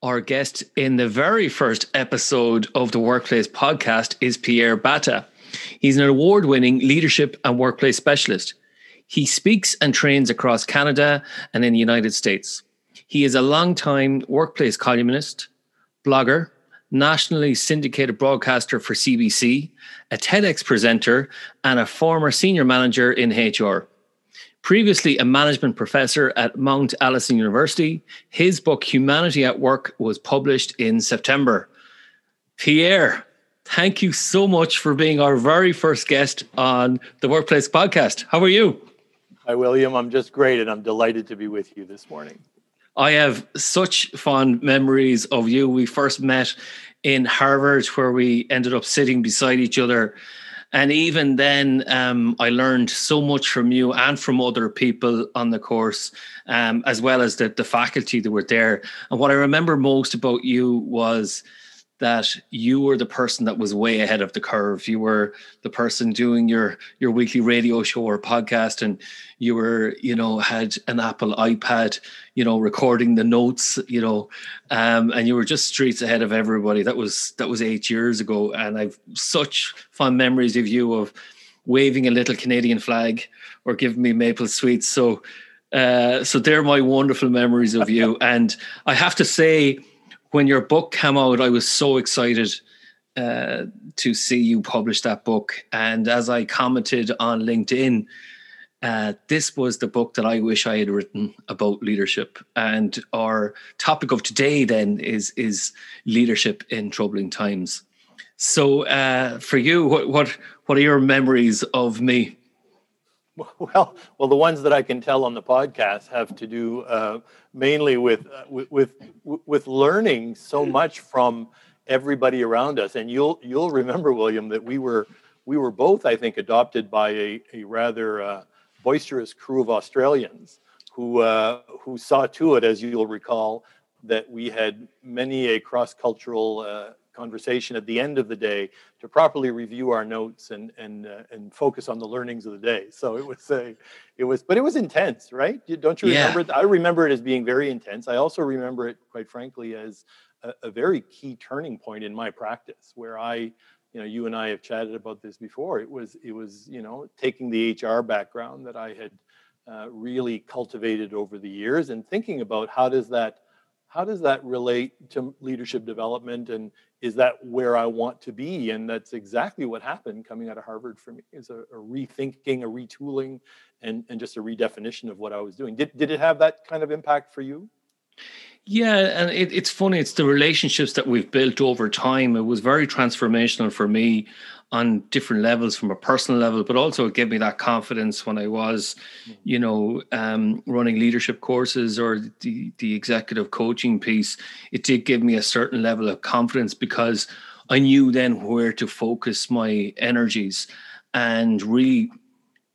Our guest in the very first episode of the Workplace podcast is Pierre Battah. He's an award winning leadership and workplace specialist. He speaks and trains across Canada and in the United States. He is a long-time workplace columnist, blogger, nationally syndicated broadcaster for CBC, a TEDx presenter, and a former senior manager in HR. Previously a management professor at Mount Allison University, his book Humanity at Work was published in September. Pierre, thank you so much for being our very first guest on the Workplace Podcast. How are you? Hi, William. I'm just great, and I'm delighted to be with you this morning. I have such fond memories of you. We first met in Harvard, where we ended up sitting beside each other and even then, um, I learned so much from you and from other people on the course, um, as well as the, the faculty that were there. And what I remember most about you was that you were the person that was way ahead of the curve. You were the person doing your your weekly radio show or podcast, and you were you know had an Apple iPad, you know recording the notes, you know, um, and you were just streets ahead of everybody. That was that was eight years ago, and I've such fond memories of you of waving a little Canadian flag or giving me maple sweets. So. Uh, so they're my wonderful memories of you, and I have to say, when your book came out, I was so excited uh, to see you publish that book. And as I commented on LinkedIn, uh, this was the book that I wish I had written about leadership. And our topic of today then is is leadership in troubling times. So, uh, for you, what what what are your memories of me? Well, well, the ones that I can tell on the podcast have to do uh, mainly with, uh, with, with with learning so much from everybody around us. And you'll you'll remember, William, that we were we were both, I think, adopted by a a rather uh, boisterous crew of Australians who uh, who saw to it, as you'll recall, that we had many a cross cultural uh, conversation at the end of the day to properly review our notes and and uh, and focus on the learnings of the day. So it was a, it was, but it was intense, right? Don't you remember? Yeah. I remember it as being very intense. I also remember it, quite frankly, as a, a very key turning point in my practice, where I you know you and i have chatted about this before it was it was you know taking the hr background that i had uh, really cultivated over the years and thinking about how does that how does that relate to leadership development and is that where I want to be? And that's exactly what happened coming out of Harvard for me is a, a, rethinking, a retooling, and, and just a redefinition of what I was doing. Did, did it have that kind of impact for you? Yeah, and it, it's funny. It's the relationships that we've built over time. It was very transformational for me on different levels from a personal level, but also it gave me that confidence when I was, mm. you know, um, running leadership courses or the, the executive coaching piece. It did give me a certain level of confidence because I knew then where to focus my energies and really,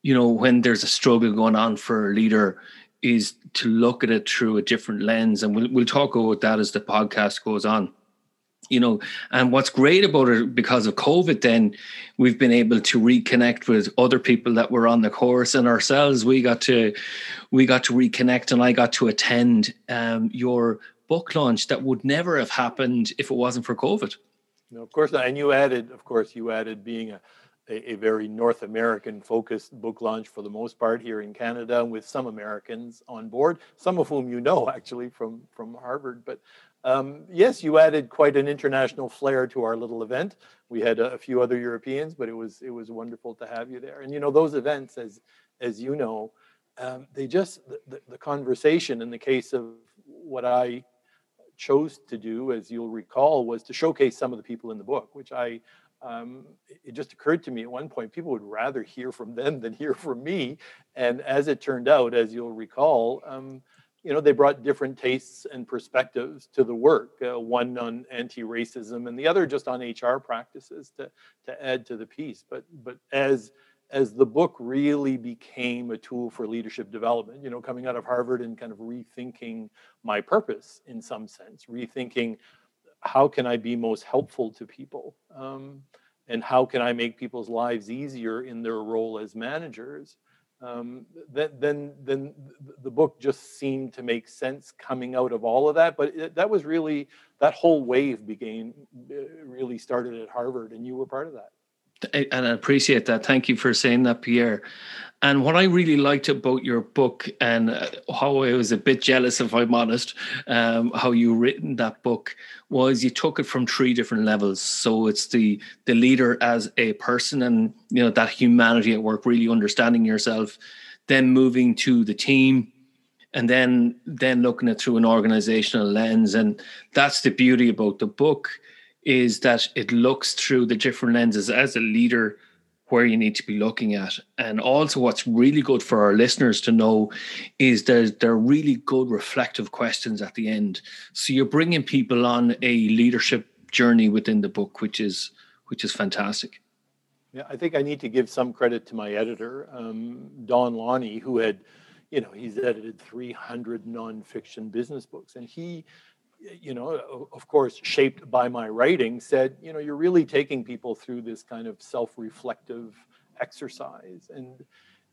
you know, when there's a struggle going on for a leader, is to look at it through a different lens. And we'll, we'll talk about that as the podcast goes on you know and what's great about it because of covid then we've been able to reconnect with other people that were on the course and ourselves. We got to we got to reconnect and i got to attend um, your book launch that would never have happened if it wasn't for covid. No, of course not and you added of course you added being a a, a, very North American focused book launch for the most part here in Canada with some Americans on board, some of whom you know actually from, from Harvard. But um, yes, you added quite an international flair to our little event. We had a, a, few other Europeans, but it was it was wonderful to have you there. And you know those events, as as you know, um, they just the, the conversation in the case of what I chose to do, as you'll recall, was to showcase some of the people in the book, which I um, it just occurred to me at one point people would rather hear from them than hear from me. And as it turned out, as you'll recall, um, you know, they brought different tastes and perspectives to the work. Uh, one on anti-racism, and the other just on HR practices to to add to the piece. But but as as the book really became a tool for leadership development, you know, coming out of Harvard and kind of rethinking my purpose in some sense, rethinking how can I be most helpful to people, um, and how can I make people's lives easier in their role as managers um, then then the book just seemed to make sense coming out of all of that. But it, that was really that whole wave began uh, really started at Harvard, and you were part of that and I appreciate that. Thank you for saying that, Pierre. And what I really liked about your book, and uh, how I was a bit jealous, if I'm honest, um, how you written that book, was you took it from three different levels. So it's the the leader as a person, and you know that humanity at work, really understanding yourself, then moving to the team, and then then looking at through an organizational lens. And that's the beauty about the book is that it looks through the different lenses as a leader where you need to be looking at. And also, what's really good for our listeners to know is that there are really good reflective questions at the end. So you're bringing people on a leadership journey within the book, which is which is fantastic. Yeah, I think I need to give some credit to my editor, um, Don Loney, who had, you know, he's edited 300 nonfiction business books, and he you know, of course, shaped by my writing, said, you know, you're really taking people through this kind of self-reflective exercise. And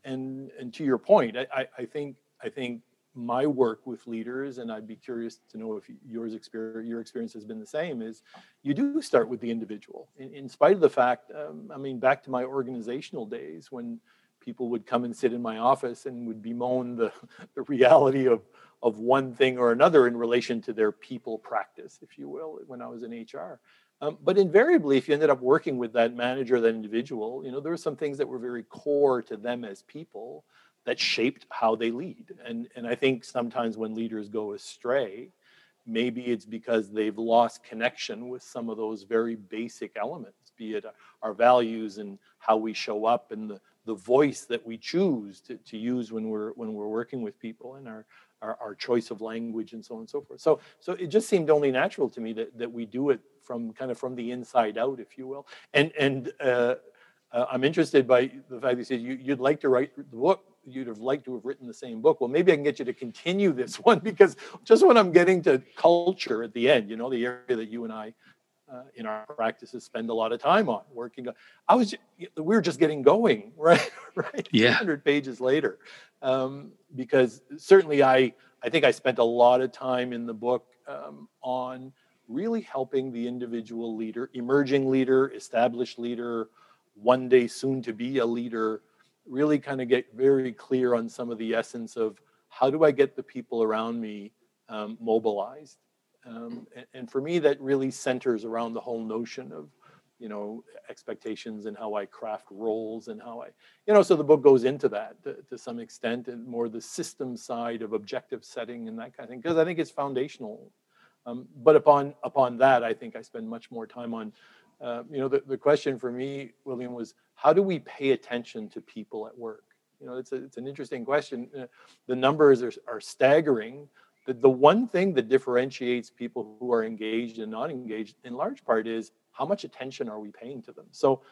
and and to your point, I, I think I think my work with leaders, and I'd be curious to know if yours experience your experience has been the same, is you do start with the individual. In, in spite of the fact, um, I mean, back to my organizational days when people would come and sit in my office and would bemoan the, the reality of of one thing or another in relation to their people practice, if you will, when I was in HR. Um, but invariably, if you ended up working with that manager, that individual, you know, there were some things that were very core to them as people that shaped how they lead. And, and I think sometimes when leaders go astray, maybe it's because they've lost connection with some of those very basic elements, be it our values and how we show up and the, the voice that we choose to, to use when we're when we're working with people and our our, our choice of language and so on and so forth. So, so it just seemed only natural to me that, that we do it from kind of from the inside out, if you will. And, and uh, uh, I'm interested by the fact that you said you, you'd like to write the book. You'd have liked to have written the same book. Well, maybe I can get you to continue this one because just when I'm getting to culture at the end, you know, the area that you and I uh, in our practices spend a lot of time on working on. I was we were just getting going, right? right. Yeah. 100 pages later, um, because certainly I I think I spent a lot of time in the book um, on really helping the individual leader, emerging leader, established leader, one day soon to be a leader, really kind of get very clear on some of the essence of how do I get the people around me um, mobilized um, and, and, for me, that really centers around the whole notion of, you know, expectations and how I craft roles and how I, you know, so the book goes into that to, to some extent and more the system side of objective setting and that kind of thing, because I think it's foundational. Um, but upon upon that, I think I spend much more time on, uh, you know, the, the question for me, William, was how do we pay attention to people at work? You know, it's a, it's an interesting question. Uh, the numbers are, are staggering the, one thing that differentiates people who are engaged and not engaged in large part is how much attention are we paying to them. So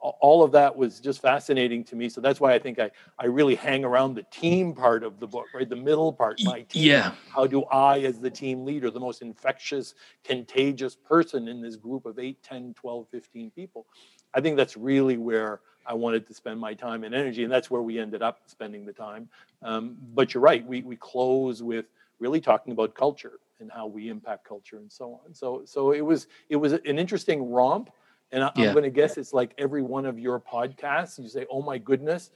all of that was just fascinating to me. So that's why i think i i really hang around the team part of the book right? The middle part my team. yeah. How do i as the team leader the most infectious contagious person in this group of 8 10 12 15 people? I think that's really where i wanted to spend my time and energy and that's where we ended up spending the time. Um, but you're right we we close with really talking about culture and how we impact culture and so on. So so it was it was an interesting romp. And I, am going to guess it's like every one of your podcasts. You say, "Oh my goodness,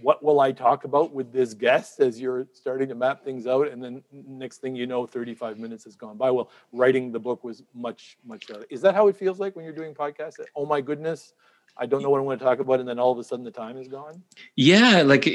what will I talk about with this guest as you're starting to map things out? And then next thing you know, 35 minutes has gone by. Well, writing the book was much, much better. Is that how it feels like when you're doing podcasts? Oh my goodness, I don't know what I want to talk about, and then all of a sudden the time is gone. Yeah, like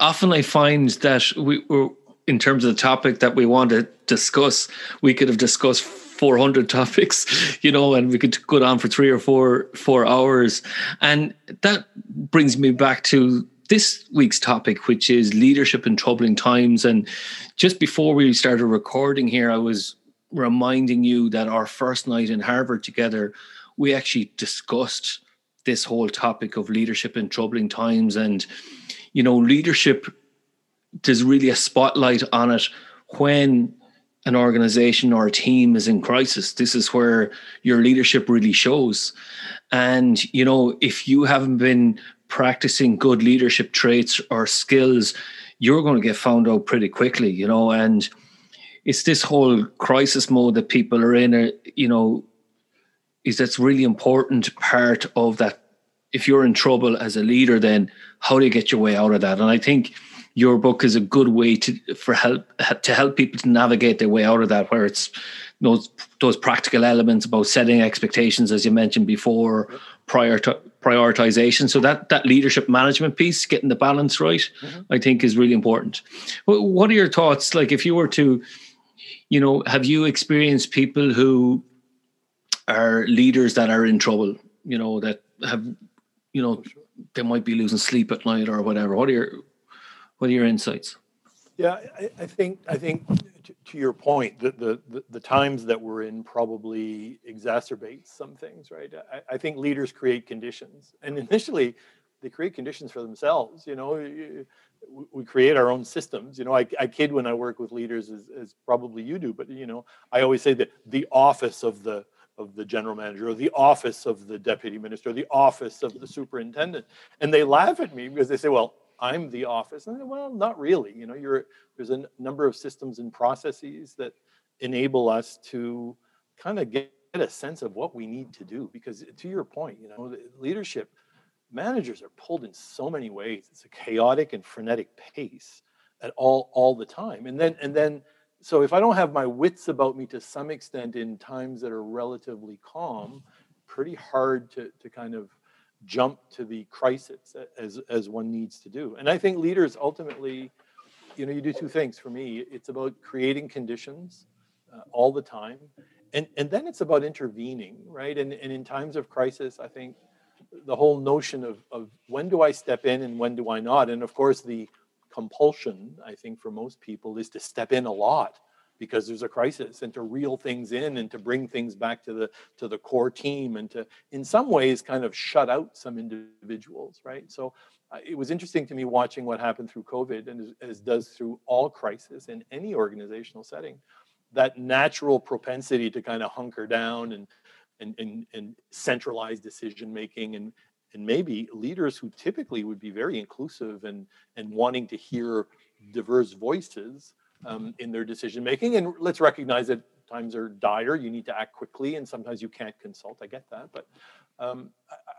often I find that we were in terms of the topic that we want to discuss, we could have discussed 400 topics, you know, and we could go on for three or four four hours. And that brings me back to this week's topic, which is leadership in troubling times. And just before we started recording here, I was reminding you that our first night in Harvard together, we actually discussed this whole topic of leadership in troubling times. And, you know, leadership, there's really a spotlight on it when an organization or a team is in crisis. This is where your leadership really shows. And, you know, if you haven't been practicing good leadership traits or skills, you're going to get found out pretty quickly, you know. And it's this whole crisis mode that people are in, uh, you know, is that's really important part of that. If you're in trouble as a leader, then how do you get your way out of that? And I think your book is a good way to for help to help people to navigate their way out of that, where it's those those practical elements about setting expectations, as you mentioned before, prior to prioritization. So that that leadership management piece, getting the balance right, mm-hmm. I think is really important. What are your thoughts? Like if you were to, you know, have you experienced people who are leaders that are in trouble? You know, that have, you know, they might be losing sleep at night or whatever. What are your what are your insights? Yeah, I, I think I think to, to your point, the, the, the the times that we're in probably exacerbates some things, right? I, I think leaders create conditions, and initially, they create conditions for themselves. You know, we create our own systems. You know, I, I kid when I work with leaders, as, as probably you do, but you know, I always say that the office of the of the general manager or the office of the deputy minister or the office of the superintendent and they laugh at me because they say well I'm the office. And well, not really. You know, you're there's a n- number of systems and processes that enable us to kind of get a sense of what we need to do. Because eh, to your point, you know, leadership managers are pulled in so many ways. It's a chaotic and frenetic pace at all all the time. And then and then so if I don't have my wits about me to some extent in times that are relatively calm, pretty hard to to kind of jump to the crisis as as one needs to do. And I think leaders ultimately, you know, you do two things for me. It's about creating conditions uh, all the time, and and then it's about intervening, right? And and in times of crisis, I think the whole notion of of when do I step in and when do I not, and of course the compulsion I think for most people is to step in a lot because there's a crisis and to reel things in and to bring things back to the to the core team and to in some ways kind of shut out some individuals right? So uh, it was interesting to me watching what happened through covid and as, as does through all crisis in any organizational setting that natural propensity to kind of hunker down and and and, and centralize decision making and and maybe leaders who typically would be very inclusive and and wanting to hear diverse voices um, in their decision making. And let's recognize that times are dire. You need to act quickly, and sometimes you can't consult. I get that, but um,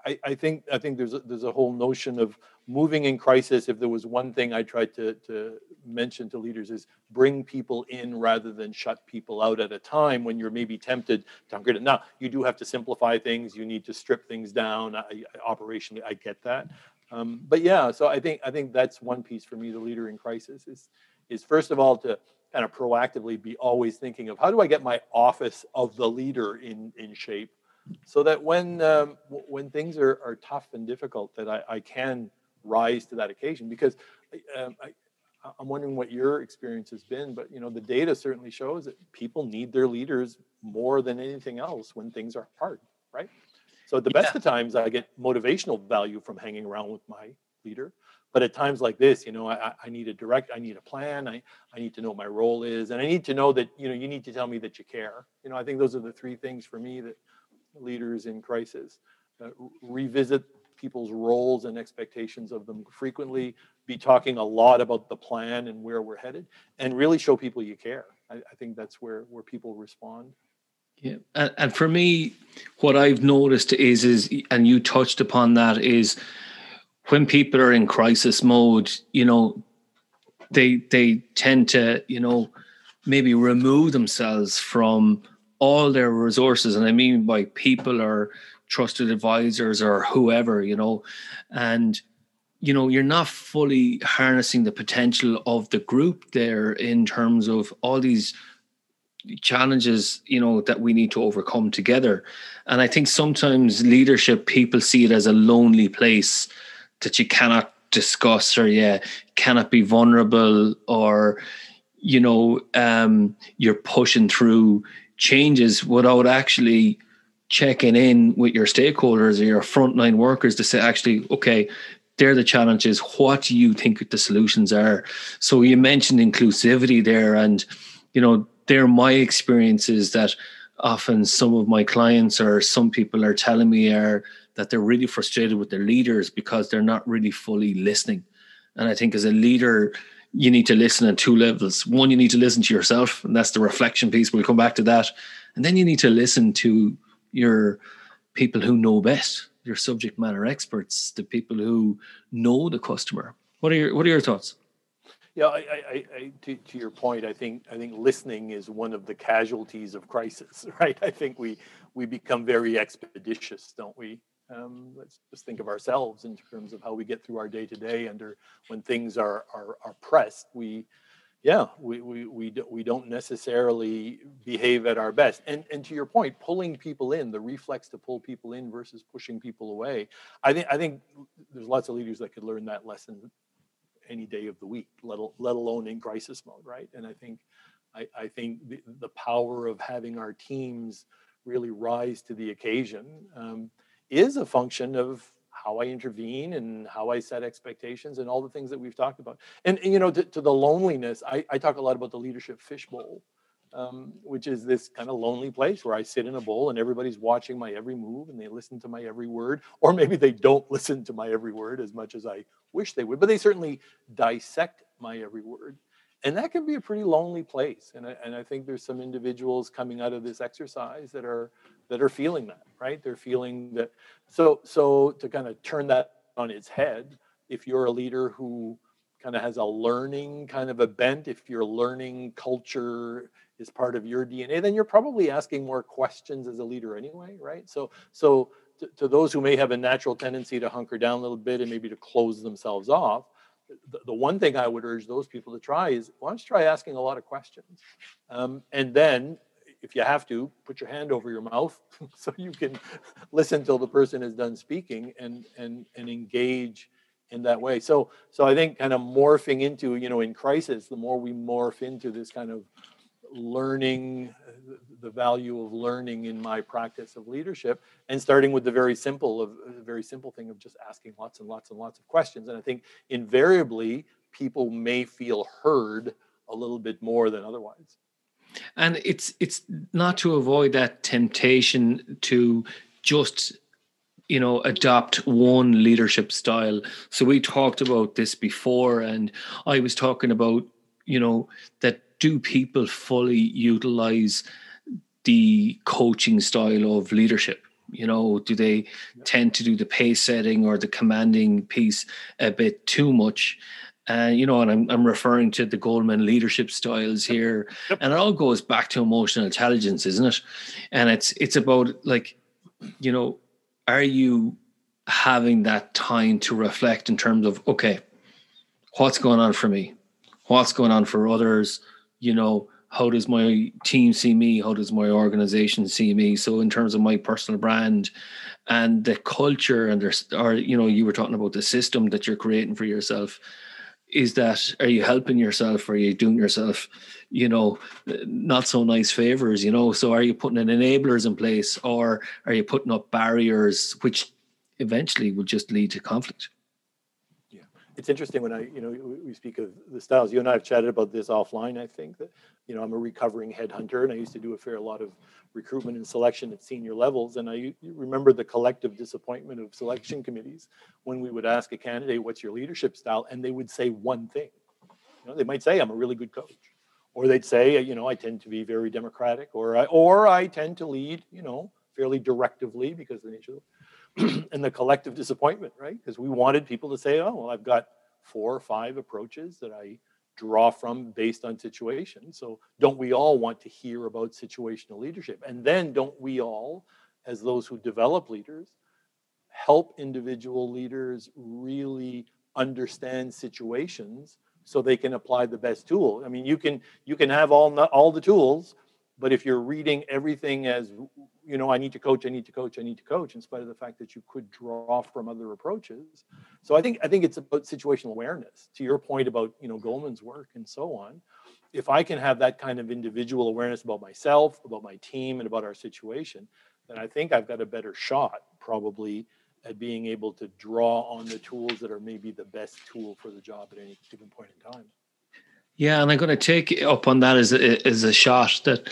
I, I, think I think there's a, there's a whole notion of moving in crisis. If there was one thing I tried to to mention to leaders is bring people in rather than shut people out at a time when you're maybe tempted to upgrade it. Now you do have to simplify things. You need to strip things down. I, operationally, I get that. Um, but yeah, so I think I think that's one piece for me. The leader in crisis is is first of all to kind of proactively be always thinking of how do I get my office of the leader in in shape, so that when um, when things are, are tough and difficult, that I, I can rise to that occasion. Because um, I, I'm wondering what your experience has been, but you know the data certainly shows that people need their leaders more than anything else when things are hard, right? So at the best of times, I get motivational value from hanging around with my leader but at times like this you know I, I need a direct i need a plan I, I need to know what my role is and i need to know that you know you need to tell me that you care. You know i think those are the three things for me that leaders in crisis uh, revisit people's roles and expectations of them frequently be talking a lot about the plan and where we're headed and really show people you care. I, I think that's where where people respond. Yeah and for me what i've noticed is is and you touched upon that is when people are in crisis mode, you know, they they tend to, you know, maybe remove themselves from all their resources. And I mean by people or trusted advisors or whoever, you know, and you know, you're not fully harnessing the potential of the group there in terms of all these challenges you know that we need to overcome together and i think sometimes leadership people see it as a lonely place that you cannot discuss or yeah cannot be vulnerable or you know um, you're pushing through changes without actually checking in with your stakeholders or your frontline workers to say actually okay they're the challenges. What do you think the solutions are? So you mentioned inclusivity there and you know they're my experiences that often some of my clients or some people are telling me are that they're really frustrated with their leaders because they're not really fully listening. And I think as a leader, you need to listen at two levels. One, you need to listen to yourself, and that's the reflection piece. We'll come back to that. And then you need to listen to your people who know best, your subject matter experts, the people who know the customer. What are your what are your thoughts? Yeah, I, I, I, to, to your point, I think I think listening is one of the casualties of crisis, right? I think we we become very expeditious, don't we? Um, let's just think of ourselves in terms of how we get through our day to day under when things are, are are pressed. We, yeah, we we we, do, we don't necessarily behave at our best. And and to your point, pulling people in, the reflex to pull people in versus pushing people away. I think I think there's lots of leaders that could learn that lesson any day of the week, let, let alone in crisis mode, right? And I think, I, I think the, the power of having our teams really rise to the occasion um, is a function of how I intervene and how I set expectations and all the things that we've talked about. And, and you know, to, to, the loneliness, I, I talk a lot about the leadership fishbowl um, which is this kind of lonely place where I sit in a bowl and everybody's watching my every move and they listen to my every word. Or maybe they don't listen to my every word as much as I wish they would, but they certainly dissect my every word. And that can be a pretty lonely place. And I, and I think there's some individuals coming out of this exercise that are that are feeling that, right? They're feeling that. So so to kind of turn that on its head, if you're a leader who kind of has a learning kind of a bent, if your learning culture is part of your DNA, then you're probably asking more questions as a leader anyway, right? So, so to, to those who may have a natural tendency to hunker down a little bit and maybe to close themselves off, the, the one thing I would urge those people to try is why don't you try asking a lot of questions, um, and then if you have to, put your hand over your mouth so you can listen till the person is done speaking and and and engage in that way. So so I think kind of morphing into you know in crisis, the more we morph into this kind of learning the value of learning in my practice of leadership and starting with the very simple of very simple thing of just asking lots and lots and lots of questions and i think invariably people may feel heard a little bit more than otherwise and it's it's not to avoid that temptation to just you know adopt one leadership style so we talked about this before and i was talking about you know that do people fully utilize the coaching style of leadership? You know, do they tend to do the pace setting or the commanding piece a bit too much? And uh, you know, and I'm I'm referring to the Goleman leadership styles here, yep. and it all goes back to emotional intelligence, isn't it? And it's it's about like, you know, are you having that time to reflect in terms of okay, what's going on for me, what's going on for others, you know how does my team see me? How does my organization see me? So in terms of my personal brand and the culture and there's or you know you were talking about the system that you're creating for yourself is that are you helping yourself? Are you doing yourself you know not so nice favors you know? So are you putting in enablers in place or are you putting up barriers which eventually will just lead to conflict it's interesting when I, you know, we speak of the styles. You and I have chatted about this offline. I think that, you know, I'm a recovering headhunter, and I used to do a fair lot of recruitment and selection at senior levels. And I remember the collective disappointment of selection committees when we would ask a candidate, "What's your leadership style?" and they would say one thing. You know, they might say, "I'm a really good coach," or they'd say, "You know, I tend to be very democratic," or "I or I tend to lead," you know, fairly directively because of the nature of and the collective disappointment, right? Because we wanted people to say, oh, well, I've got four or five approaches that I draw from based on situation. So don't we all want to hear about situational leadership? And then don't we all, as those who develop leaders, help individual leaders really understand situations so they can apply the best tool. I mean, you can you can have all all the tools, but if you're reading everything as you know, I need to coach, I need to coach, I need to coach, in spite of the fact that you could draw from other approaches. So I think I think it's about situational awareness. To your point about you know Goleman's work and so on, if I can have that kind of individual awareness about myself, about my team, and about our situation, then I think I've got a better shot probably at being able to draw on the tools that are maybe the best tool for the job at any given point in time. Yeah, and I'm going to take up on that as a, as a shot that,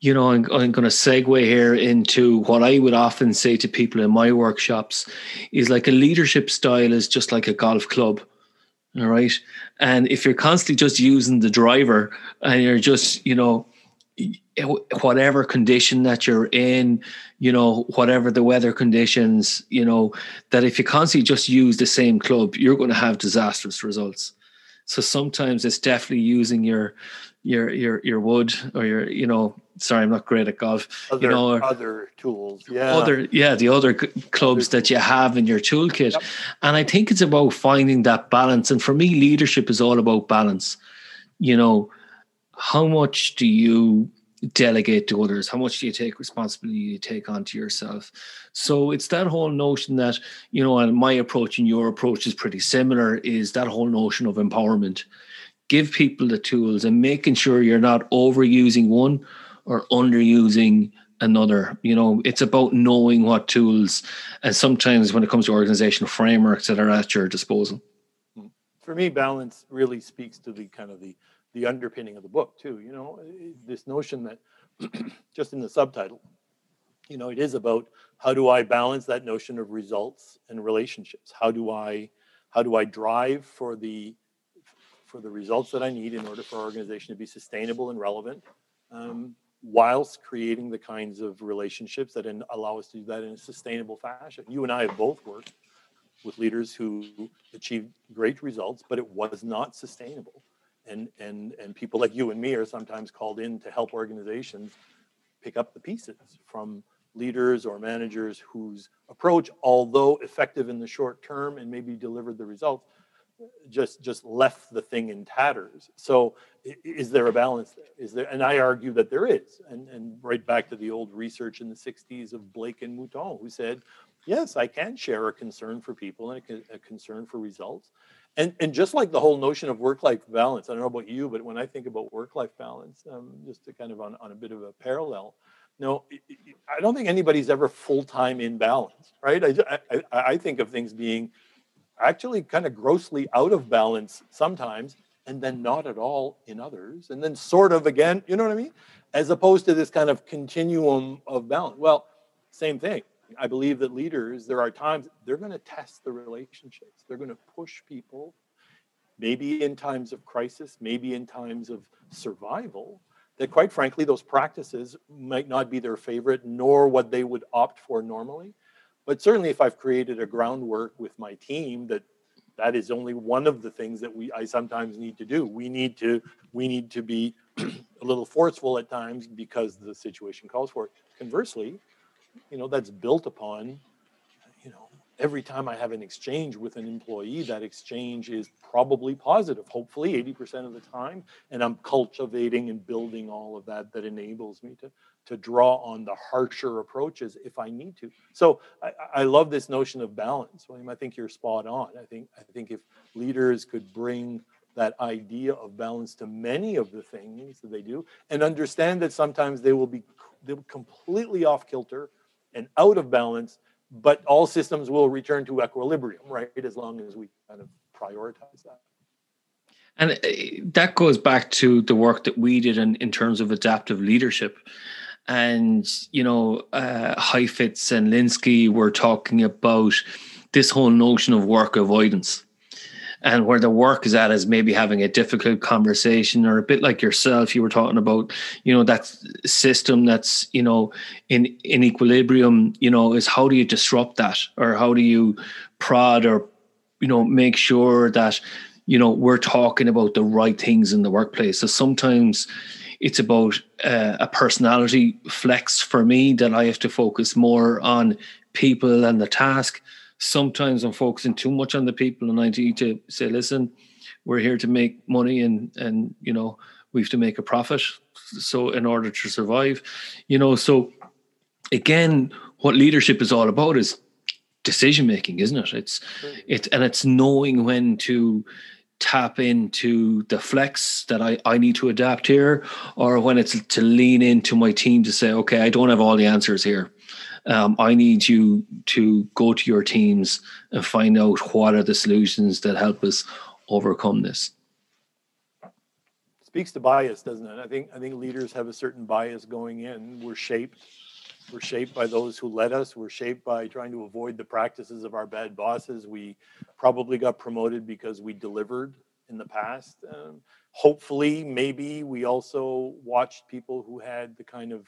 you know, I'm, I'm going to segue here into what I would often say to people in my workshops is like a leadership style is just like a golf club. All right. And if you're constantly just using the driver and you're just, you know, whatever condition that you're in, you know, whatever the weather conditions, you know, that if you constantly just use the same club, you're going to have disastrous results. So sometimes it's definitely using your your your your wood or your you know sorry i'm not great at golf. Other, you know other tools yeah. Other yeah the other clubs other that you have in your toolkit. Yep. and i think it's about finding that balance. And for me leadership is all about balance. You know how much do you delegate to others? How much do you take responsibility you take onto yourself? So it's that whole notion that, you know, and my approach and your approach is pretty similar, is that whole notion of empowerment. Give people the tools and making sure you're not overusing one or underusing another. You know, it's about knowing what tools and sometimes when it comes to organizational frameworks that are at your disposal. Hmm. For me, balance really speaks to the kind of the the underpinning of the book too. You know, this notion that just in the subtitle, you know, it is about how do I balance that notion of results and relationships? How do I how do I drive for the for the results that I need in order for our organization to be sustainable and relevant, um, whilst creating the kinds of relationships that in, allow us to do that in a sustainable fashion. You and I have both worked with leaders who achieved great results, but it was not sustainable and and and people like you and me are sometimes called in to help organizations pick up the pieces from leaders or managers whose approach although effective in the short term and maybe delivered the results just just left the thing in tatters. So is there a balance there? Is there and i argue that there is. And and right back to the old research in the 60s of blake and mouton who said yes i can share a concern for people and a, a concern for results and and just like the whole notion of work life balance i don't know about you but when i think about work life balance um, just to kind of on, on a bit of a parallel no i don't think anybody's ever full-time in balance right? I, I, I think of things being actually kind of grossly out of balance sometimes and then not at all in others and then sort of again you know what i mean? As opposed to this kind of continuum of balance. Well same thing I believe that leaders, there are times they're going to test the relationships. They're going to push people, maybe in times of crisis, maybe in times of survival, that quite frankly, those practices might not be their favorite nor what they would opt for normally. But certainly, if I've created a groundwork with my team that that is only one of the things that we I sometimes need to do. We need to we need to be a little forceful at times because the situation calls for it. Conversely, you know that's built upon you know every time i have an exchange with an employee that exchange is probably positive hopefully 80% of the time. And i'm cultivating and building all of that that enables me to to draw on the harsher approaches if i need to. So i, I love this notion of balance william. I think you're spot on. I think i think if leaders could bring that idea of balance to many of the things that they do and understand that sometimes they will be completely off kilter and out of balance, but all systems will return to equilibrium, right? As long as we kind of prioritize that. And uh, that goes back to the work that we did in, in terms of adaptive leadership. And, you know, uh, Heifetz and Linsky were talking about this whole notion of work avoidance and where the work is at is maybe having a difficult conversation or a bit like yourself you were talking about you know that system that's you know in in equilibrium you know is how do you disrupt that? Or how do you prod or you know make sure that you know we're talking about the right things in the workplace? So sometimes it's about uh, a personality flex for me that i have to focus more on people and the task sometimes i'm focusing too much on the people and i need to say listen we're here to make money and and you know we have to make a profit so in order to survive you know? So again what leadership is all about is decision making isn't it? It's mm. it's and it's knowing when to tap into the flex that I, I need to adapt here, or when it's to lean into my team to say, okay, I don't have all the answers here. Um, I need you to go to your teams and find out what are the solutions that help us overcome this. Speaks to bias, doesn't it? I think I think leaders have a certain bias going in. We're shaped we're shaped by those who led us. We're shaped by trying to avoid the practices of our bad bosses. We probably got promoted because we delivered in the past. Um, hopefully, maybe we also watched people who had the kind of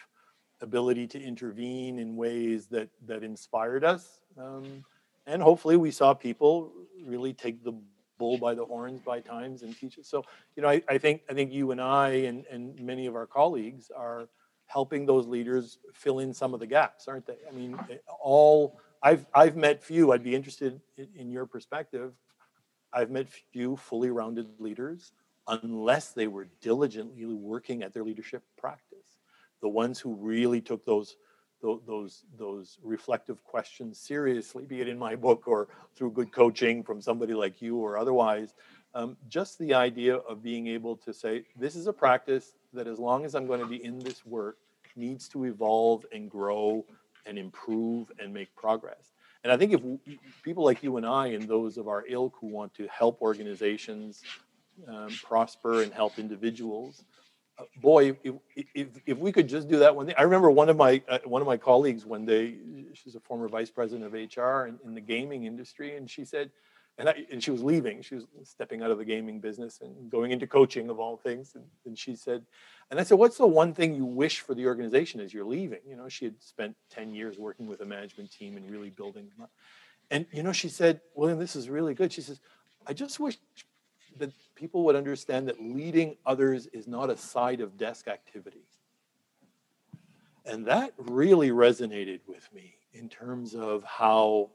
ability to intervene in ways that that inspired us. Um, and hopefully, we saw people really take the bull by the horns by times and teach us. So, you know, I, I think I think you and I and, and many of our colleagues are helping those leaders fill in some of the gaps, aren't they? I mean, all I've I've met few. I'd be interested in, in your perspective. I've met few fully rounded leaders unless they were diligently working at their leadership practice. The ones who really took those those those reflective questions seriously, be it in my book or through good coaching from somebody like you or otherwise. Um, just the idea of being able to say, this is a practice that as long as I'm going to be in this work, needs to evolve and grow and improve and make progress. And I think if people like you and I and those of our ilk who want to help organizations um, prosper and help individuals, boy, if, if, if, we could just do that one thing. I remember one of my uh, one of my colleagues one day. She's a former vice president of HR in, in the gaming industry, and she said, and, I, and she was leaving. She was stepping out of the gaming business and going into coaching of all things. And, and she said, and I said, what's the one thing you wish for the organization as you're leaving? You know, she had spent 10 years working with a management team and really building them up. And, you know, she said, William, this is really good. She says, I just wish that people would understand that leading others is not a side of desk activity. And that really resonated with me in terms of how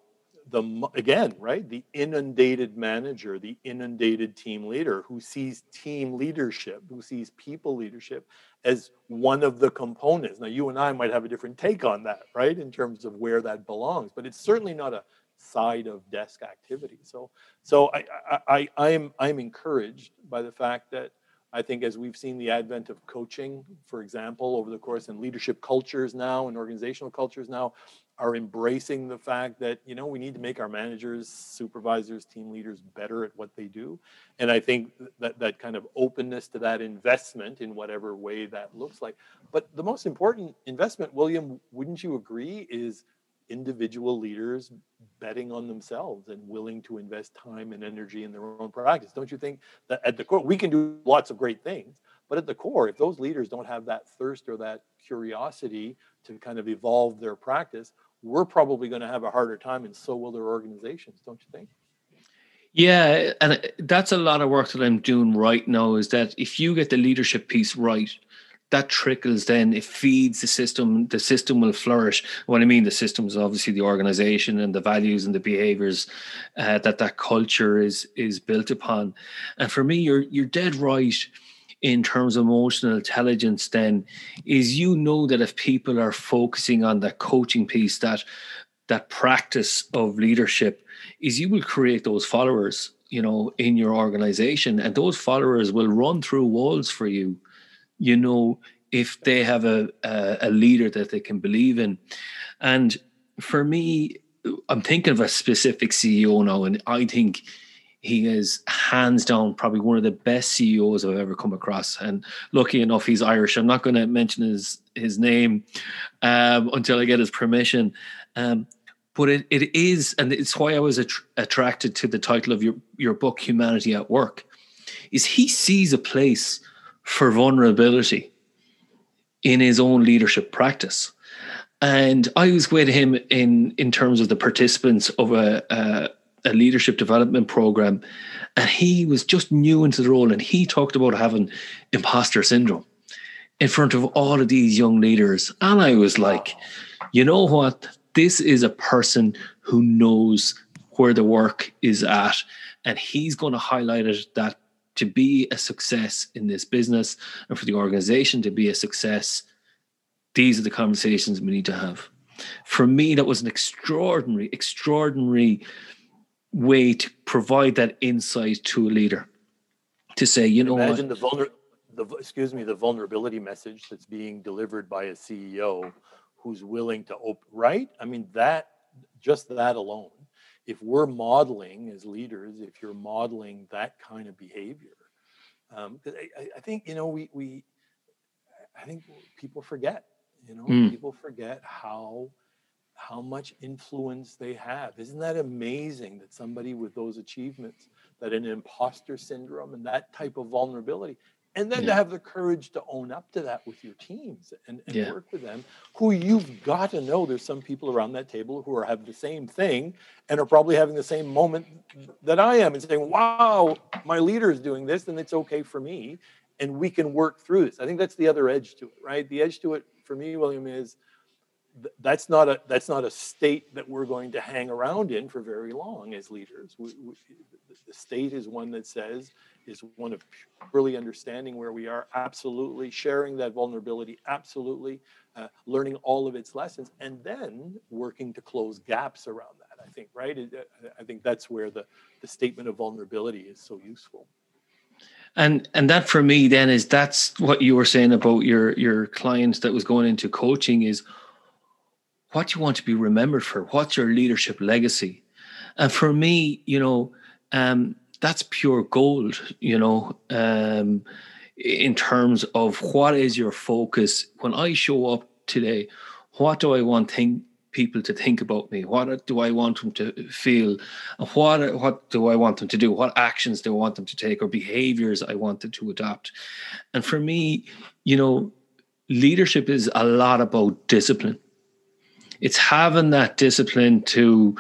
the again right the inundated manager the inundated team leader who sees team leadership who sees people leadership as one of the components now you and i might have a different take on that right in terms of where that belongs but it's certainly not a side of desk activity. So so i i, I i'm i'm encouraged by the fact that I think as we've seen the advent of coaching, for example, over the course and leadership cultures now and organizational cultures now, are embracing the fact that you know we need to make our managers supervisors team leaders better at what they do. And i think that that kind of openness to that investment in whatever way that looks like. But the most important investment william wouldn't you agree is individual leaders betting on themselves and willing to invest time and energy in their own practice. Don't you think that at the core we can do lots of great things but at the core if those leaders don't have that thirst or that curiosity to kind of evolve their practice we're probably going to have a harder time and so will their organizations don't you think? Yeah and uh, that's a lot of work that i'm doing right now is that if you get the leadership piece right that trickles then it feeds the system the system will flourish. What i mean the system is obviously the organization and the values and the behaviors uh, that that culture is is built upon. And for me you're you're dead right in terms of emotional intelligence then is you know that if people are focusing on that coaching piece that that practice of leadership is you will create those followers you know in your organization. And those followers will run through walls for you you know if they have a a, a leader that they can believe in and for me i'm thinking of a specific ceo now and i think he is hands down probably one of the best CEOs I've ever come across. And lucky enough, he's Irish. I'm not going to mention his his name um, until I get his permission. Um, but it, it is, and it's why I was att- attracted to the title of your, your book, Humanity at Work, is he sees a place for vulnerability in his own leadership practice. And I was with him in, in terms of the participants of a, a, a leadership development program, and he was just new into the role, and he talked about having imposter syndrome in front of all of these young leaders. And I was like, you know what? this is a person who knows where the work is at and he's going to highlight it that to be a success in this business and for the organization to be a success these are the conversations we need to have for me that was an extraordinary extraordinary way to provide that insight to a leader to say you know imagine what? the vulner the excuse me the vulnerability message that's being delivered by a ceo who's willing to open right i mean that just that alone if we're modeling as leaders if you're modeling that kind of behavior um, I, I, think you know we we i think people forget you know mm. people forget how how much influence they have isn't that amazing that somebody with those achievements that an imposter syndrome and that type of vulnerability and then yeah. to have the courage to own up to that with your teams and, and yeah. work with them who you've got to know there's some people around that table who are having the same thing and are probably having the same moment that i am and saying wow my leader is doing this and it's okay for me and we can work through this i think that's the other edge to it right the edge to it for me william is that's not a that's not a state that we're going to hang around in for very long as leaders we, we, the state is one that says is one of really understanding where we are, absolutely sharing that vulnerability, absolutely uh, learning all of its lessons, and then working to close gaps around that. I think, right? Uh, I think that's where the, the statement of vulnerability is so useful. And and that for me then is that's what you were saying about your your clients that was going into coaching is what you want to be remembered for. What's your leadership legacy? And for me, you know, um, that's pure gold, you know, um, in terms of what is your focus. When I show up today, what do I want think, people to think about me? What do I want them to feel? What what do I want them to do? What actions do I want them to take or behaviors I want them to adopt? And for me, you know, leadership is a lot about discipline. It's having that discipline to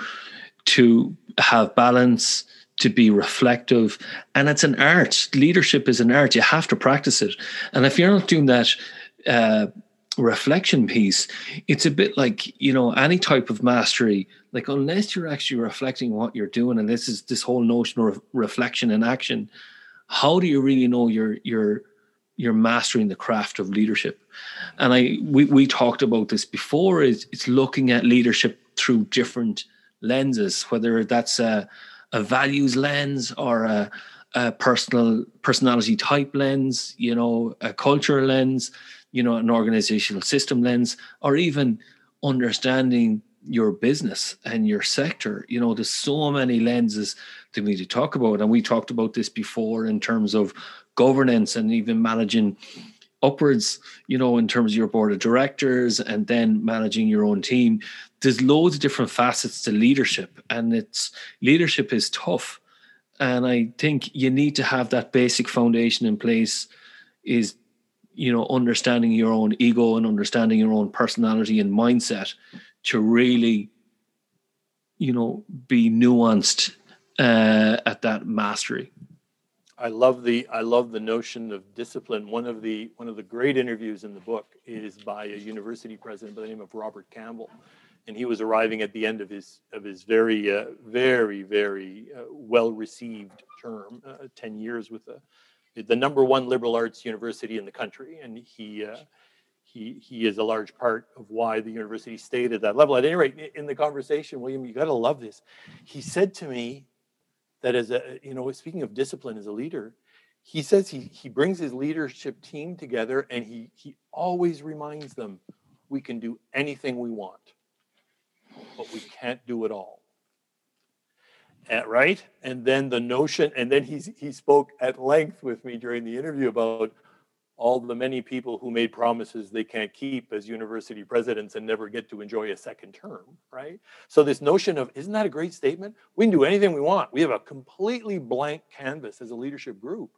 to have balance, to be reflective. And it's an art. Leadership is an art. You have to practice it. And if you're not doing that uh, reflection piece it's a bit like you know any type of mastery like unless you're actually reflecting what you're doing and this is this whole notion of reflection and action how do you really know you're you're you're mastering the craft of leadership? And i we, we talked about this before is it's looking at leadership through different lenses whether that's a a values lens or a, a personal personality type lens, you know, a culture lens, you know, an organizational system lens, or even understanding your business and your sector. You know, there's so many lenses that we need to talk about. And we talked about this before in terms of governance and even managing upwards, you know, in terms of your board of directors and then managing your own team. There's loads of different facets to leadership and it's leadership is tough. And i think you need to have that basic foundation in place is you know understanding your own ego and understanding your own personality and mindset to really you know be nuanced uh, at that mastery i love the i love the notion of discipline one of the one of the great interviews in the book is by a university president by the name of robert campbell and he was arriving at the end of his of his very uh, very very uh, well received term, uh, ten years with the the number one liberal arts university in the country, and he. Uh, he, he is a large part of why the university stayed at that level. At any rate, in the conversation, William, you got to love this. He said to me that as a, you know, speaking of discipline as a leader, he says he, he brings his leadership team together and he, he always reminds them we can do anything we want but we can't do it all. And, right? And then the notion, and then he, he spoke at length with me during the interview about all the many people who made promises they can't keep as university presidents and never get to enjoy a second term, right? So, this notion of, isn't that a great statement? We can do anything we want. We have a completely blank canvas as a leadership group,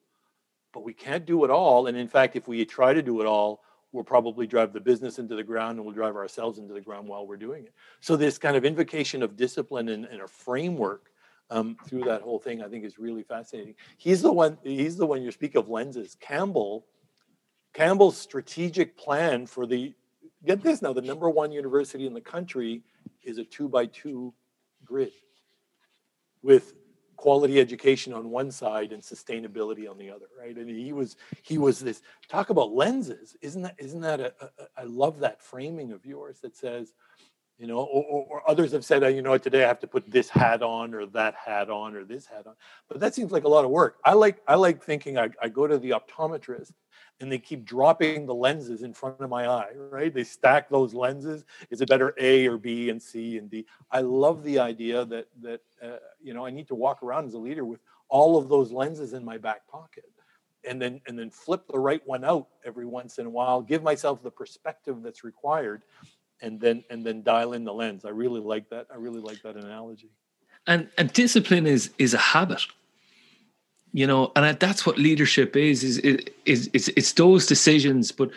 but we can't do it all. And in fact, if we try to do it all, we'll probably drive the business into the ground and we'll drive ourselves into the ground while we're doing it. So, this kind of invocation of discipline and, and a framework um, through that whole thing, I think is really fascinating. He's the one. He's the one you speak of lenses. Campbell Campbell's strategic plan for the get this now the number one university in the country is a two by two grid with quality education on one side and sustainability on the other right? And he was he was this talk about lenses. Isn't that isn't that a, I love that framing of yours that says you know or, or, or others have said oh, you know today i have to put this hat on or that hat on or this hat on. But that seems like a lot of work. I like i like thinking i, I go to the optometrist and they keep dropping the lenses in front of my eye, right? They stack those lenses. Is it better A or B and C and D? I love the idea that that uh, you know I need to walk around as a leader with all of those lenses in my back pocket, and then and then flip the right one out every once in a while. Give myself the perspective that's required, and then and then dial in the lens. I really like that. I really like that analogy. And and discipline is is a habit you know and that's what leadership is is is it's it's those decisions but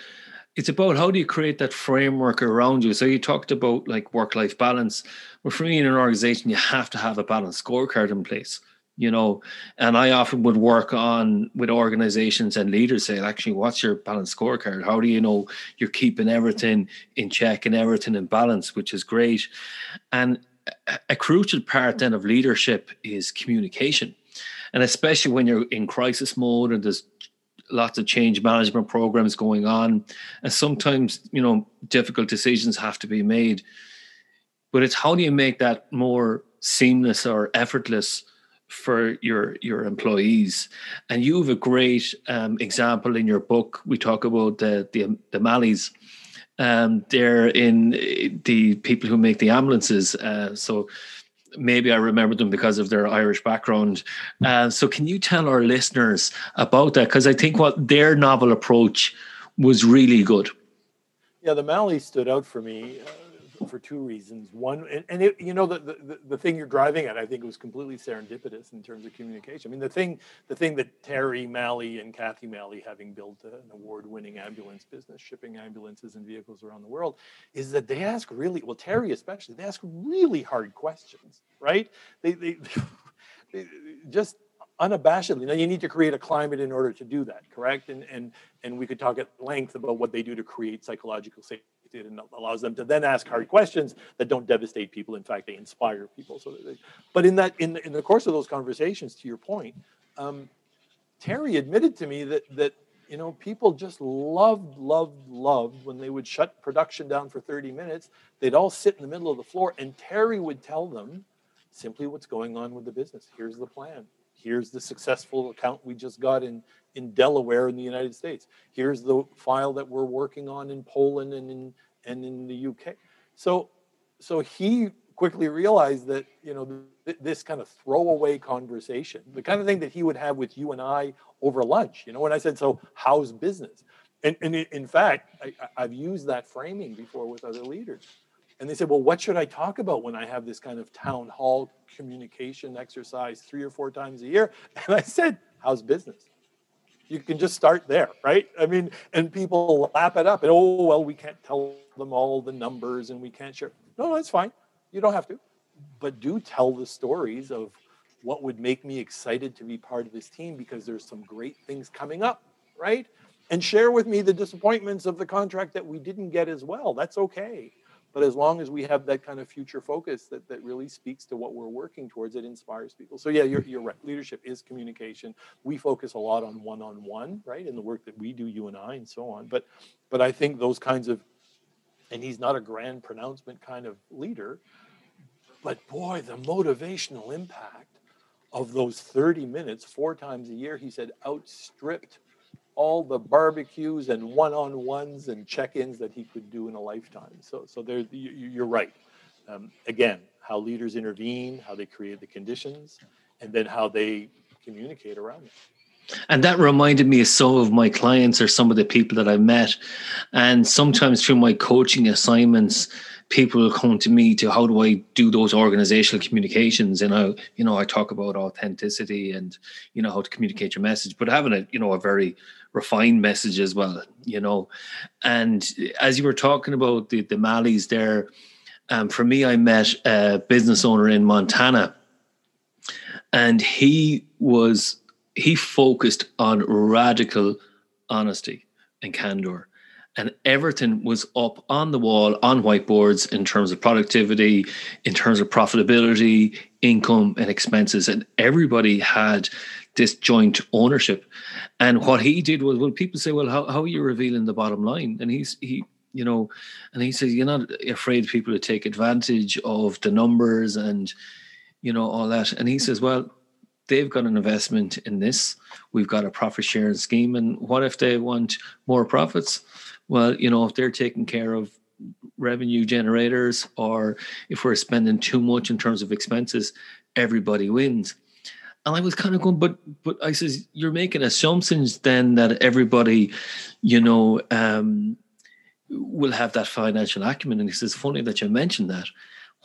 it's about how do you create that framework around you? So you talked about like work life balance. Well for me in an organization you have to have a balanced scorecard in place you know and i often would work on with organizations and leaders say actually what's your balanced scorecard? How do you know you're keeping everything in check and everything in balance? Which is great. And a crucial part then of leadership is communication and especially when you're in crisis mode and there's lots of change management programs going on and sometimes you know difficult decisions have to be made. But it's how do you make that more seamless or effortless for your your employees? And you have a great um, example in your book. We talk about the the, the Malleys um, they're in the people who make the ambulances uh, so maybe I remember them because of their Irish background. Uh, so, can you tell our listeners about that? Because I think what their novel approach was really good. Yeah, the Malleys stood out for me. Uh, for two reasons. One, and, and it, you know, the, the, the thing you're driving at, I think, was completely serendipitous in terms of communication. I mean, the thing, the thing that Terry Malley and Kathy Malley, having built an award-winning ambulance business, shipping ambulances and vehicles around the world, is that they ask really, well, Terry especially, they ask really hard questions, right? They, they, they just unabashedly. Now you need to create a climate in order to do that, correct? And and and we could talk at length about what they do to create psychological safety and allows them to then ask hard questions that don't devastate people. In fact, they inspire people. So, they, but in that in the, in the course of those conversations, to your point, um, Terry admitted to me that that you know people just loved loved loved when they would shut production down for 30 minutes. They'd all sit in the middle of the floor, and Terry would tell them simply what's going on with the business. Here's the plan. Here's the successful account we just got in in Delaware in the United States. Here's the file that we're working on in Poland and in and in the UK. So so he quickly realized that you know th- this kind of throwaway conversation, the kind of thing that he would have with you and I over lunch. You know, when I said, "So how's business?" And, and in fact, I, I've used that framing before with other leaders. And they said, Well, what should I talk about when I have this kind of town hall communication exercise three or four times a year? And I said, How's business? You can just start there, right? I mean, and people lap it up and, oh, well, we can't tell them all the numbers and we can't share. No, that's fine. You don't have to. But do tell the stories of what would make me excited to be part of this team because there's some great things coming up, right? And share with me the disappointments of the contract that we didn't get as well. That's okay. But as long as we have that kind of future focus that, that really speaks to what we're working towards, it inspires people. So yeah, you're, you're right. Leadership is communication. We focus a lot on one-on-one, right, in the work that we do, you and I, and so on. But but I think those kinds of, and he's not a grand pronouncement kind of leader, but boy, the motivational impact of those 30 minutes four times a year, he said, outstripped all the barbecues and one-on-ones and check-ins that he could do in a lifetime. So, so there, you're right. Um, again, how leaders intervene, how they create the conditions, and then how they communicate around it. And that reminded me of some of my clients or some of the people that I met. And sometimes through my coaching assignments, people will come to me to how do I do those organizational communications? And I, you know, I talk about authenticity and, you know, how to communicate your message, but having a, you know, a very refined message as well, you know. And as you were talking about the, the Malleys there, um, for me, I met a business owner in Montana and he was he focused on radical honesty and candor. And everything was up on the wall on whiteboards in terms of productivity in terms of profitability income and expenses. And everybody had this joint ownership. And what he did was well people say well how, how are you revealing the bottom line? And he's he you know and he says you're not afraid people to take advantage of the numbers and you know all that. And he says well they've got an investment in this. We've got a profit sharing scheme. And what if they want more profits? Well, you know, if they're taking care of revenue generators or if we're spending too much in terms of expenses, everybody wins. And I was kind of going, but but I says, you're making assumptions then that everybody, you know, um, will have that financial acumen. And he says, funny that you mentioned that.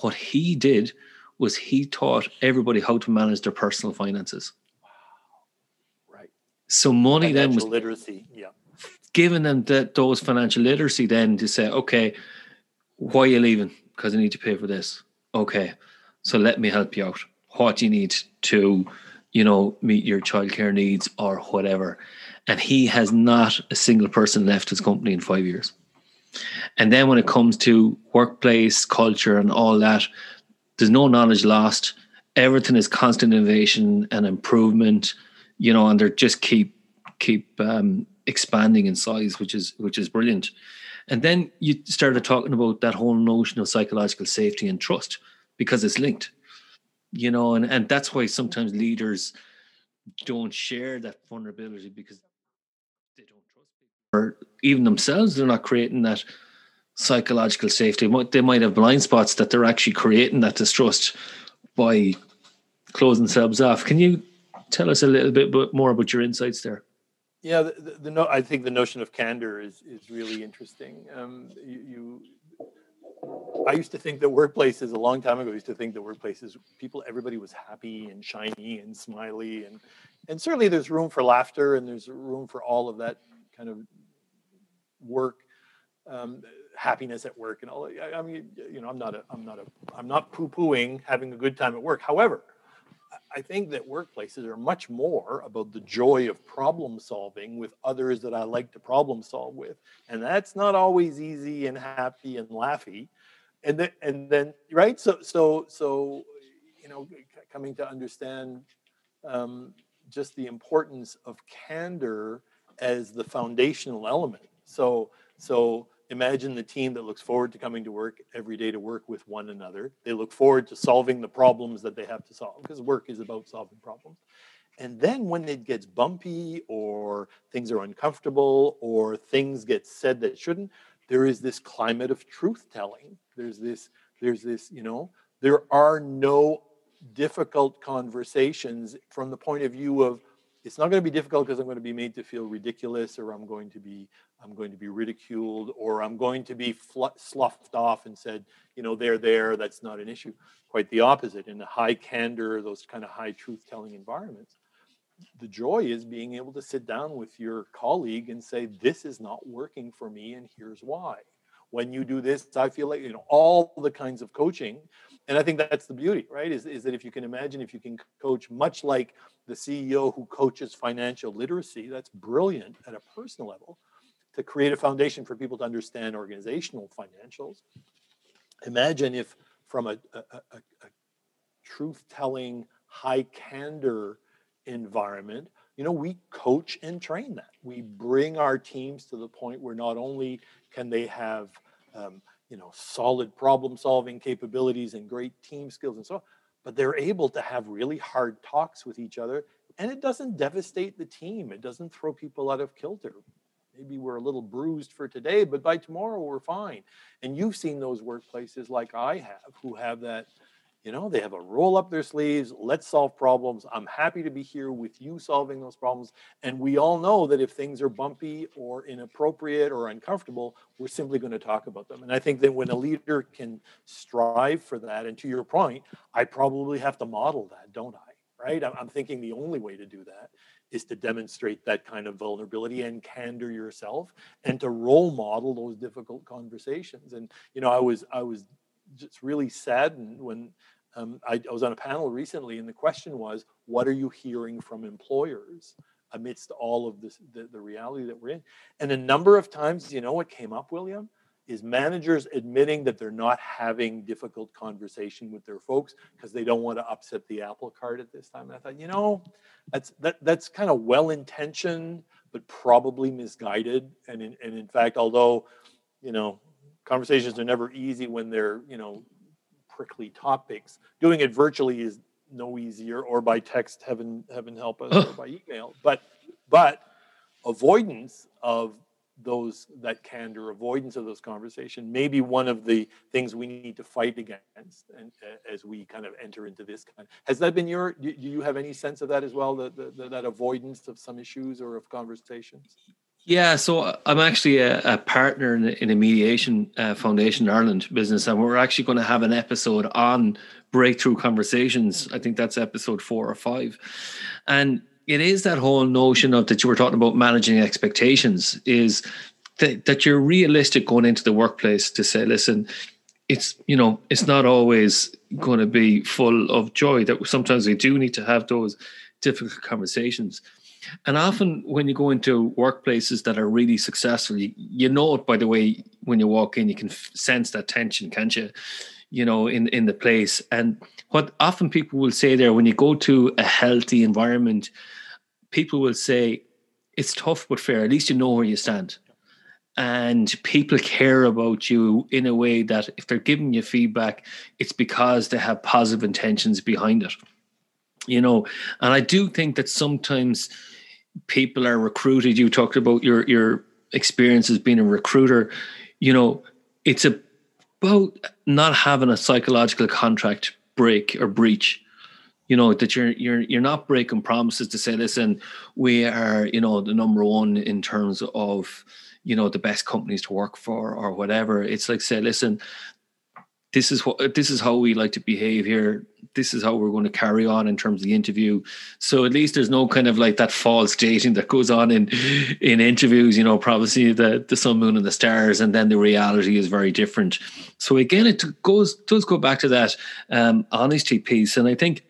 What he did was he taught everybody how to manage their personal finances. Wow. Right. So money financial then was literacy. Yeah. giving them that those financial literacy then to say, okay, why are you leaving? Because I need to pay for this. Okay. So let me help you out. What do you need to, you know, meet your childcare needs or whatever. And he has not a single person left his company in five years. And then when it comes to workplace culture and all that, there's no knowledge lost. Everything is constant innovation and improvement, you know, and they're just keep keep um, expanding in size, which is which is brilliant. And then you started talking about that whole notion of psychological safety and trust because it's linked, you know, and, and that's why sometimes leaders don't share that vulnerability because they don't trust people or even themselves, they're not creating that psychological safety. They might have blind spots that they're actually creating that distrust by closing themselves off. Can you tell us a little bit more about your insights there? Yeah, the, the, the no, I think the notion of candor is is really interesting. Um, you, you, I used to think that workplaces a long time ago. I used to think that workplaces, people, everybody was happy and shiny and smiley, and and certainly there's room for laughter and there's room for all of that kind of work. Um, happiness at work and all. I, I mean, you know, I'm not a, I'm not a, I'm not poo-pooing having a good time at work. However, I think that workplaces are much more about the joy of problem solving with others that I like to problem solve with, and that's not always easy and happy and laughy. And then, and then, right? So, so, so, you know, coming to understand um, just the importance of candor as the foundational element. So, so Imagine the team that looks forward to coming to work every day to work with one another. They look forward to solving the problems that they have to solve because work is about solving problems. And then when it gets bumpy or things are uncomfortable or things get said that shouldn't, there is this climate of truth telling. There's this, there's this, you know, there are no difficult conversations from the point of view of it's not going to be difficult because I'm going to be made to feel ridiculous or I'm going to be I'm going to be ridiculed or I'm going to be fl- sloughed off and said, you know, they're there, that's not an issue. Quite the opposite. In a high candor, those kind of high truth telling environments, the joy is being able to sit down with your colleague and say, this is not working for me and here's why. When you do this, I feel like, you know, all the kinds of coaching and I think that's the beauty, right? Is, is that if you can imagine, if you can coach much like the CEO who coaches financial literacy, that's brilliant at a personal level to create a foundation for people to understand organizational financials. Imagine if, from a, a, a, a truth telling, high candor environment, you know, we coach and train that. We bring our teams to the point where not only can they have um, you know solid problem solving capabilities and great team skills and so on but they're able to have really hard talks with each other and it doesn't devastate the team it doesn't throw people out of kilter maybe we're a little bruised for today but by tomorrow we're fine. And you've seen those workplaces like i have who have that you know they have a roll up their sleeves let's solve problems. I'm happy to be here with you solving those problems. And we all know that if things are bumpy or inappropriate or uncomfortable we're simply going to talk about them. And i think that when a leader can strive for that and to your point i probably have to model that don't i right? I'm thinking the only way to do that is to demonstrate that kind of vulnerability and candor yourself and to role model those difficult conversations. And you know i was i was just really saddened when um, I, I, was on a panel recently, and the question was, "What are you hearing from employers amidst all of this, the, the reality that we're in?" And a number of times, you know, what came up, William, is managers admitting that they're not having difficult conversation with their folks because they don't want to upset the apple cart at this time. And I thought, you know, that's that that's kind of well intentioned, but probably misguided. And in, and in fact, although, you know, conversations are never easy when they're you know prickly topics. Doing it virtually is no easier, or by text, heaven heaven help us, or by email. But but avoidance of those that candor avoidance of those conversations may be one of the things we need to fight against and uh, as we kind of enter into this kind has that been your do you have any sense of that as well that, that, that avoidance of some issues or of conversations? Yeah, so I'm actually a, a partner in a, in a mediation uh, foundation in Ireland business, and we're actually going to have an episode on breakthrough conversations. I think that's episode four or five, and it is that whole notion of that you were talking about managing expectations is that, that you're realistic going into the workplace to say, listen, it's you know it's not always going to be full of joy. That sometimes we do need to have those difficult conversations and often when you go into workplaces that are really successful, you, you know it by the way when you walk in, you can f- sense that tension, can't you? You know, in, in the place. And what often people will say there, when you go to a healthy environment, people will say, it's tough but fair. At least you know where you stand. And people care about you in a way that if they're giving you feedback, it's because they have positive intentions behind it. You know, and I do think that sometimes people are recruited. You talked about your your experience as being a recruiter. You know, it's about not having a psychological contract break or breach. You know that you're you're you're not breaking promises to say, listen, we are you know the number one in terms of you know the best companies to work for or whatever. It's like say, listen, this is what this is how we like to behave here. This is how we're going to carry on in terms of the interview. So at least there's no kind of like that false dating that goes on in in interviews you know probably the the sun moon and the stars and then the reality is very different. So again it goes does go back to that um, honesty piece. And i think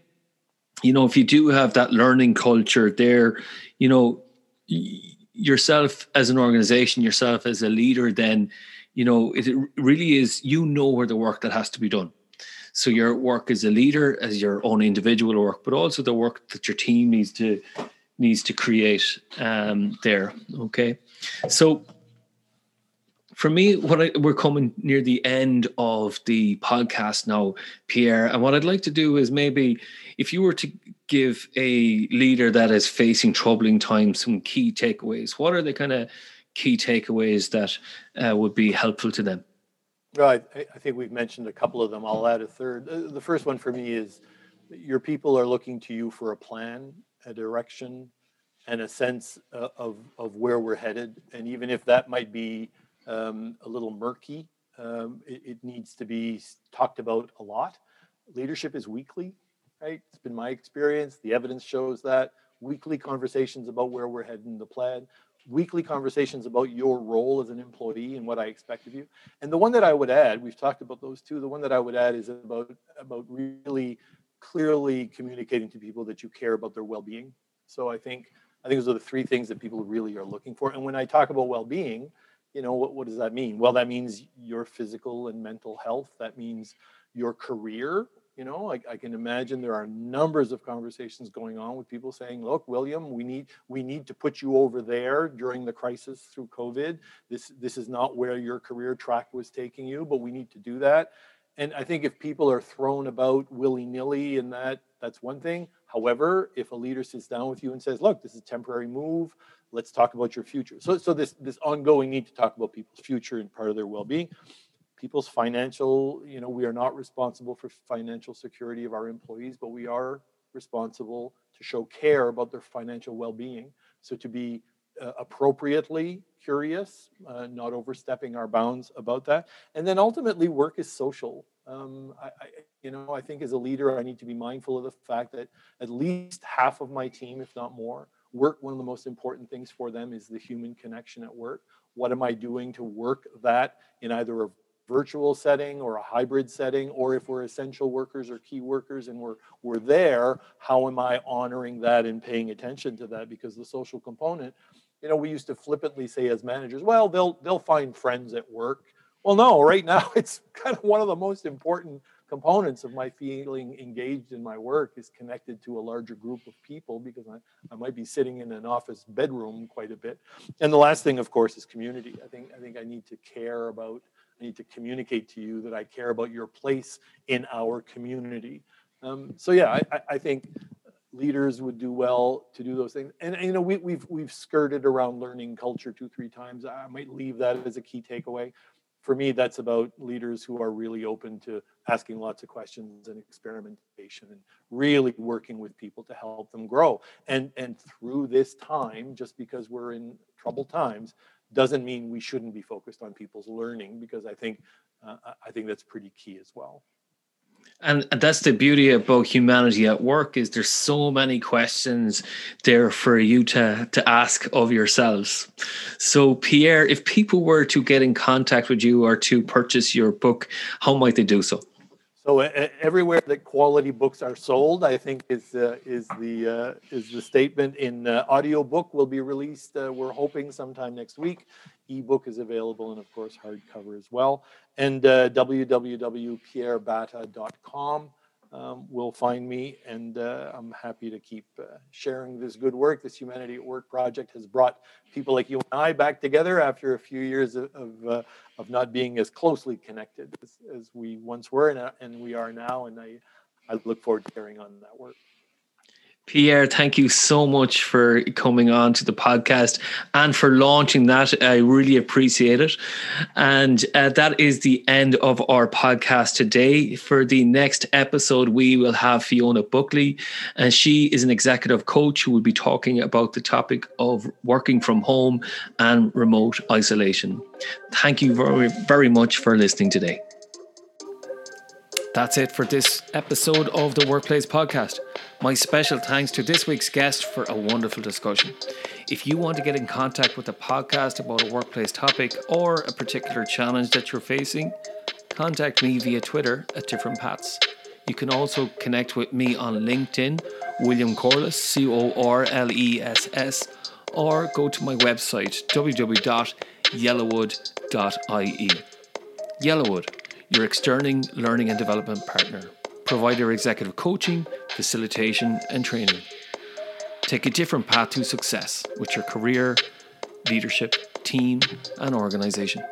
you know if you do have that learning culture there you know yourself as an organization yourself as a leader then you know, it really is, you know, where the work that has to be done. So your work as a leader, as your own individual work, but also the work that your team needs to needs to create um, there. Okay, so for me, what I, we're coming near the end of the podcast now, Pierre, and what I'd like to do is maybe if you were to give a leader that is facing troubling times some key takeaways, what are the kind of key takeaways that uh, would be helpful to them? Right. I think we've mentioned a couple of them. I'll add a third. Uh, the first one for me is your people are looking to you for a plan, a direction, and a sense uh, of, of where we're headed. And even if that might be um, a little murky, um, it, it, needs to be talked about a lot. Leadership is weekly, right? It's been my experience. The evidence shows that. Weekly conversations about where we're heading, the plan weekly conversations about your role as an employee and what I expect of you. And the one that I would add, we've talked about those two. The one that I would add is about about really clearly communicating to people that you care about their well-being. So I think I think those are the three things that people really are looking for. And when I talk about well-being, you know, what, what does that mean? Well, that means your physical and mental health. That means your career you know I, I, can imagine there are numbers of conversations going on with people saying look william we need we need to put you over there during the crisis through covid. This this is not where your career track was taking you but we need to do that. And i think if people are thrown about willy-nilly and that that's one thing. However if a leader sits down with you and says look this is a temporary move. Let's talk about your future. So so this this ongoing need to talk about people's future and part of their well-being people's financial, you know, we are not responsible for financial security of our employees, but we are responsible to show care about their financial well-being. So to be uh, appropriately curious, uh, not overstepping our bounds about that, and then ultimately work is social. Um, I, I, you know, I think as a leader, I need to be mindful of the fact that at least half of my team, if not more, work. One of the most important things for them is the human connection at work. What am I doing to work that in either a virtual setting or a hybrid setting, or if we're essential workers or key workers and we're we're there, how am I honoring that and paying attention to that? Because the social component, you know, we used to flippantly say as managers, well, they'll they'll find friends at work. Well, no, right now it's kind of one of the most important components of my feeling engaged in my work is connected to a larger group of people because I, I might be sitting in an office bedroom quite a bit. And the last thing, of course, is community. I think I think I need to care about Need to communicate to you that I care about your place in our community. Um, so yeah, I, I, think leaders would do well to do those things. And, and, you know, we, we've we've skirted around learning culture two three times. I might leave that as a key takeaway. For me, that's about leaders who are really open to asking lots of questions and experimentation and really working with people to help them grow. And and through this time, just because we're in troubled times, doesn't mean we shouldn't be focused on people's learning because I think uh, I think that's pretty key as well. And that's the beauty of about humanity at work is there's so many questions there for you to, to ask of yourselves. So Pierre, if people were to get in contact with you or to purchase your book, how might they do so? So uh, everywhere that quality books are sold, I think is uh, is the uh, is the statement. In uh, audio book will be released. Uh, we're hoping sometime next week. Ebook is available, and of course hardcover as well. And uh, www.pierrebattah.com um, will find me, and uh, I'm happy to keep uh, sharing this good work. This Humanity at Work project has brought people like you and I back together after a few years of of, uh, of not being as closely connected as, as we once were, and, uh, and we are now. And I, I look forward to carrying on that work. Pierre, thank you so much for coming on to the podcast and for launching that. I really appreciate it. And uh, that is the end of our podcast today. For the next episode, we will have Fiona Buckley, and she is an executive coach who will be talking about the topic of working from home and remote isolation. Thank you very, very much for listening today. That's it for this episode of the Workplace Podcast. My special thanks to this week's guest for a wonderful discussion. If you want to get in contact with the podcast about a workplace topic or a particular challenge that you're facing, contact me via Twitter at different paths. You can also connect with me on LinkedIn, William Corless, C O R L E S S, or go to my website, www.yellowwood.ie. Yellowwood your external learning and development partner. Provide your executive coaching, facilitation, and training. Take a different path to success with your career, leadership, team, and organization.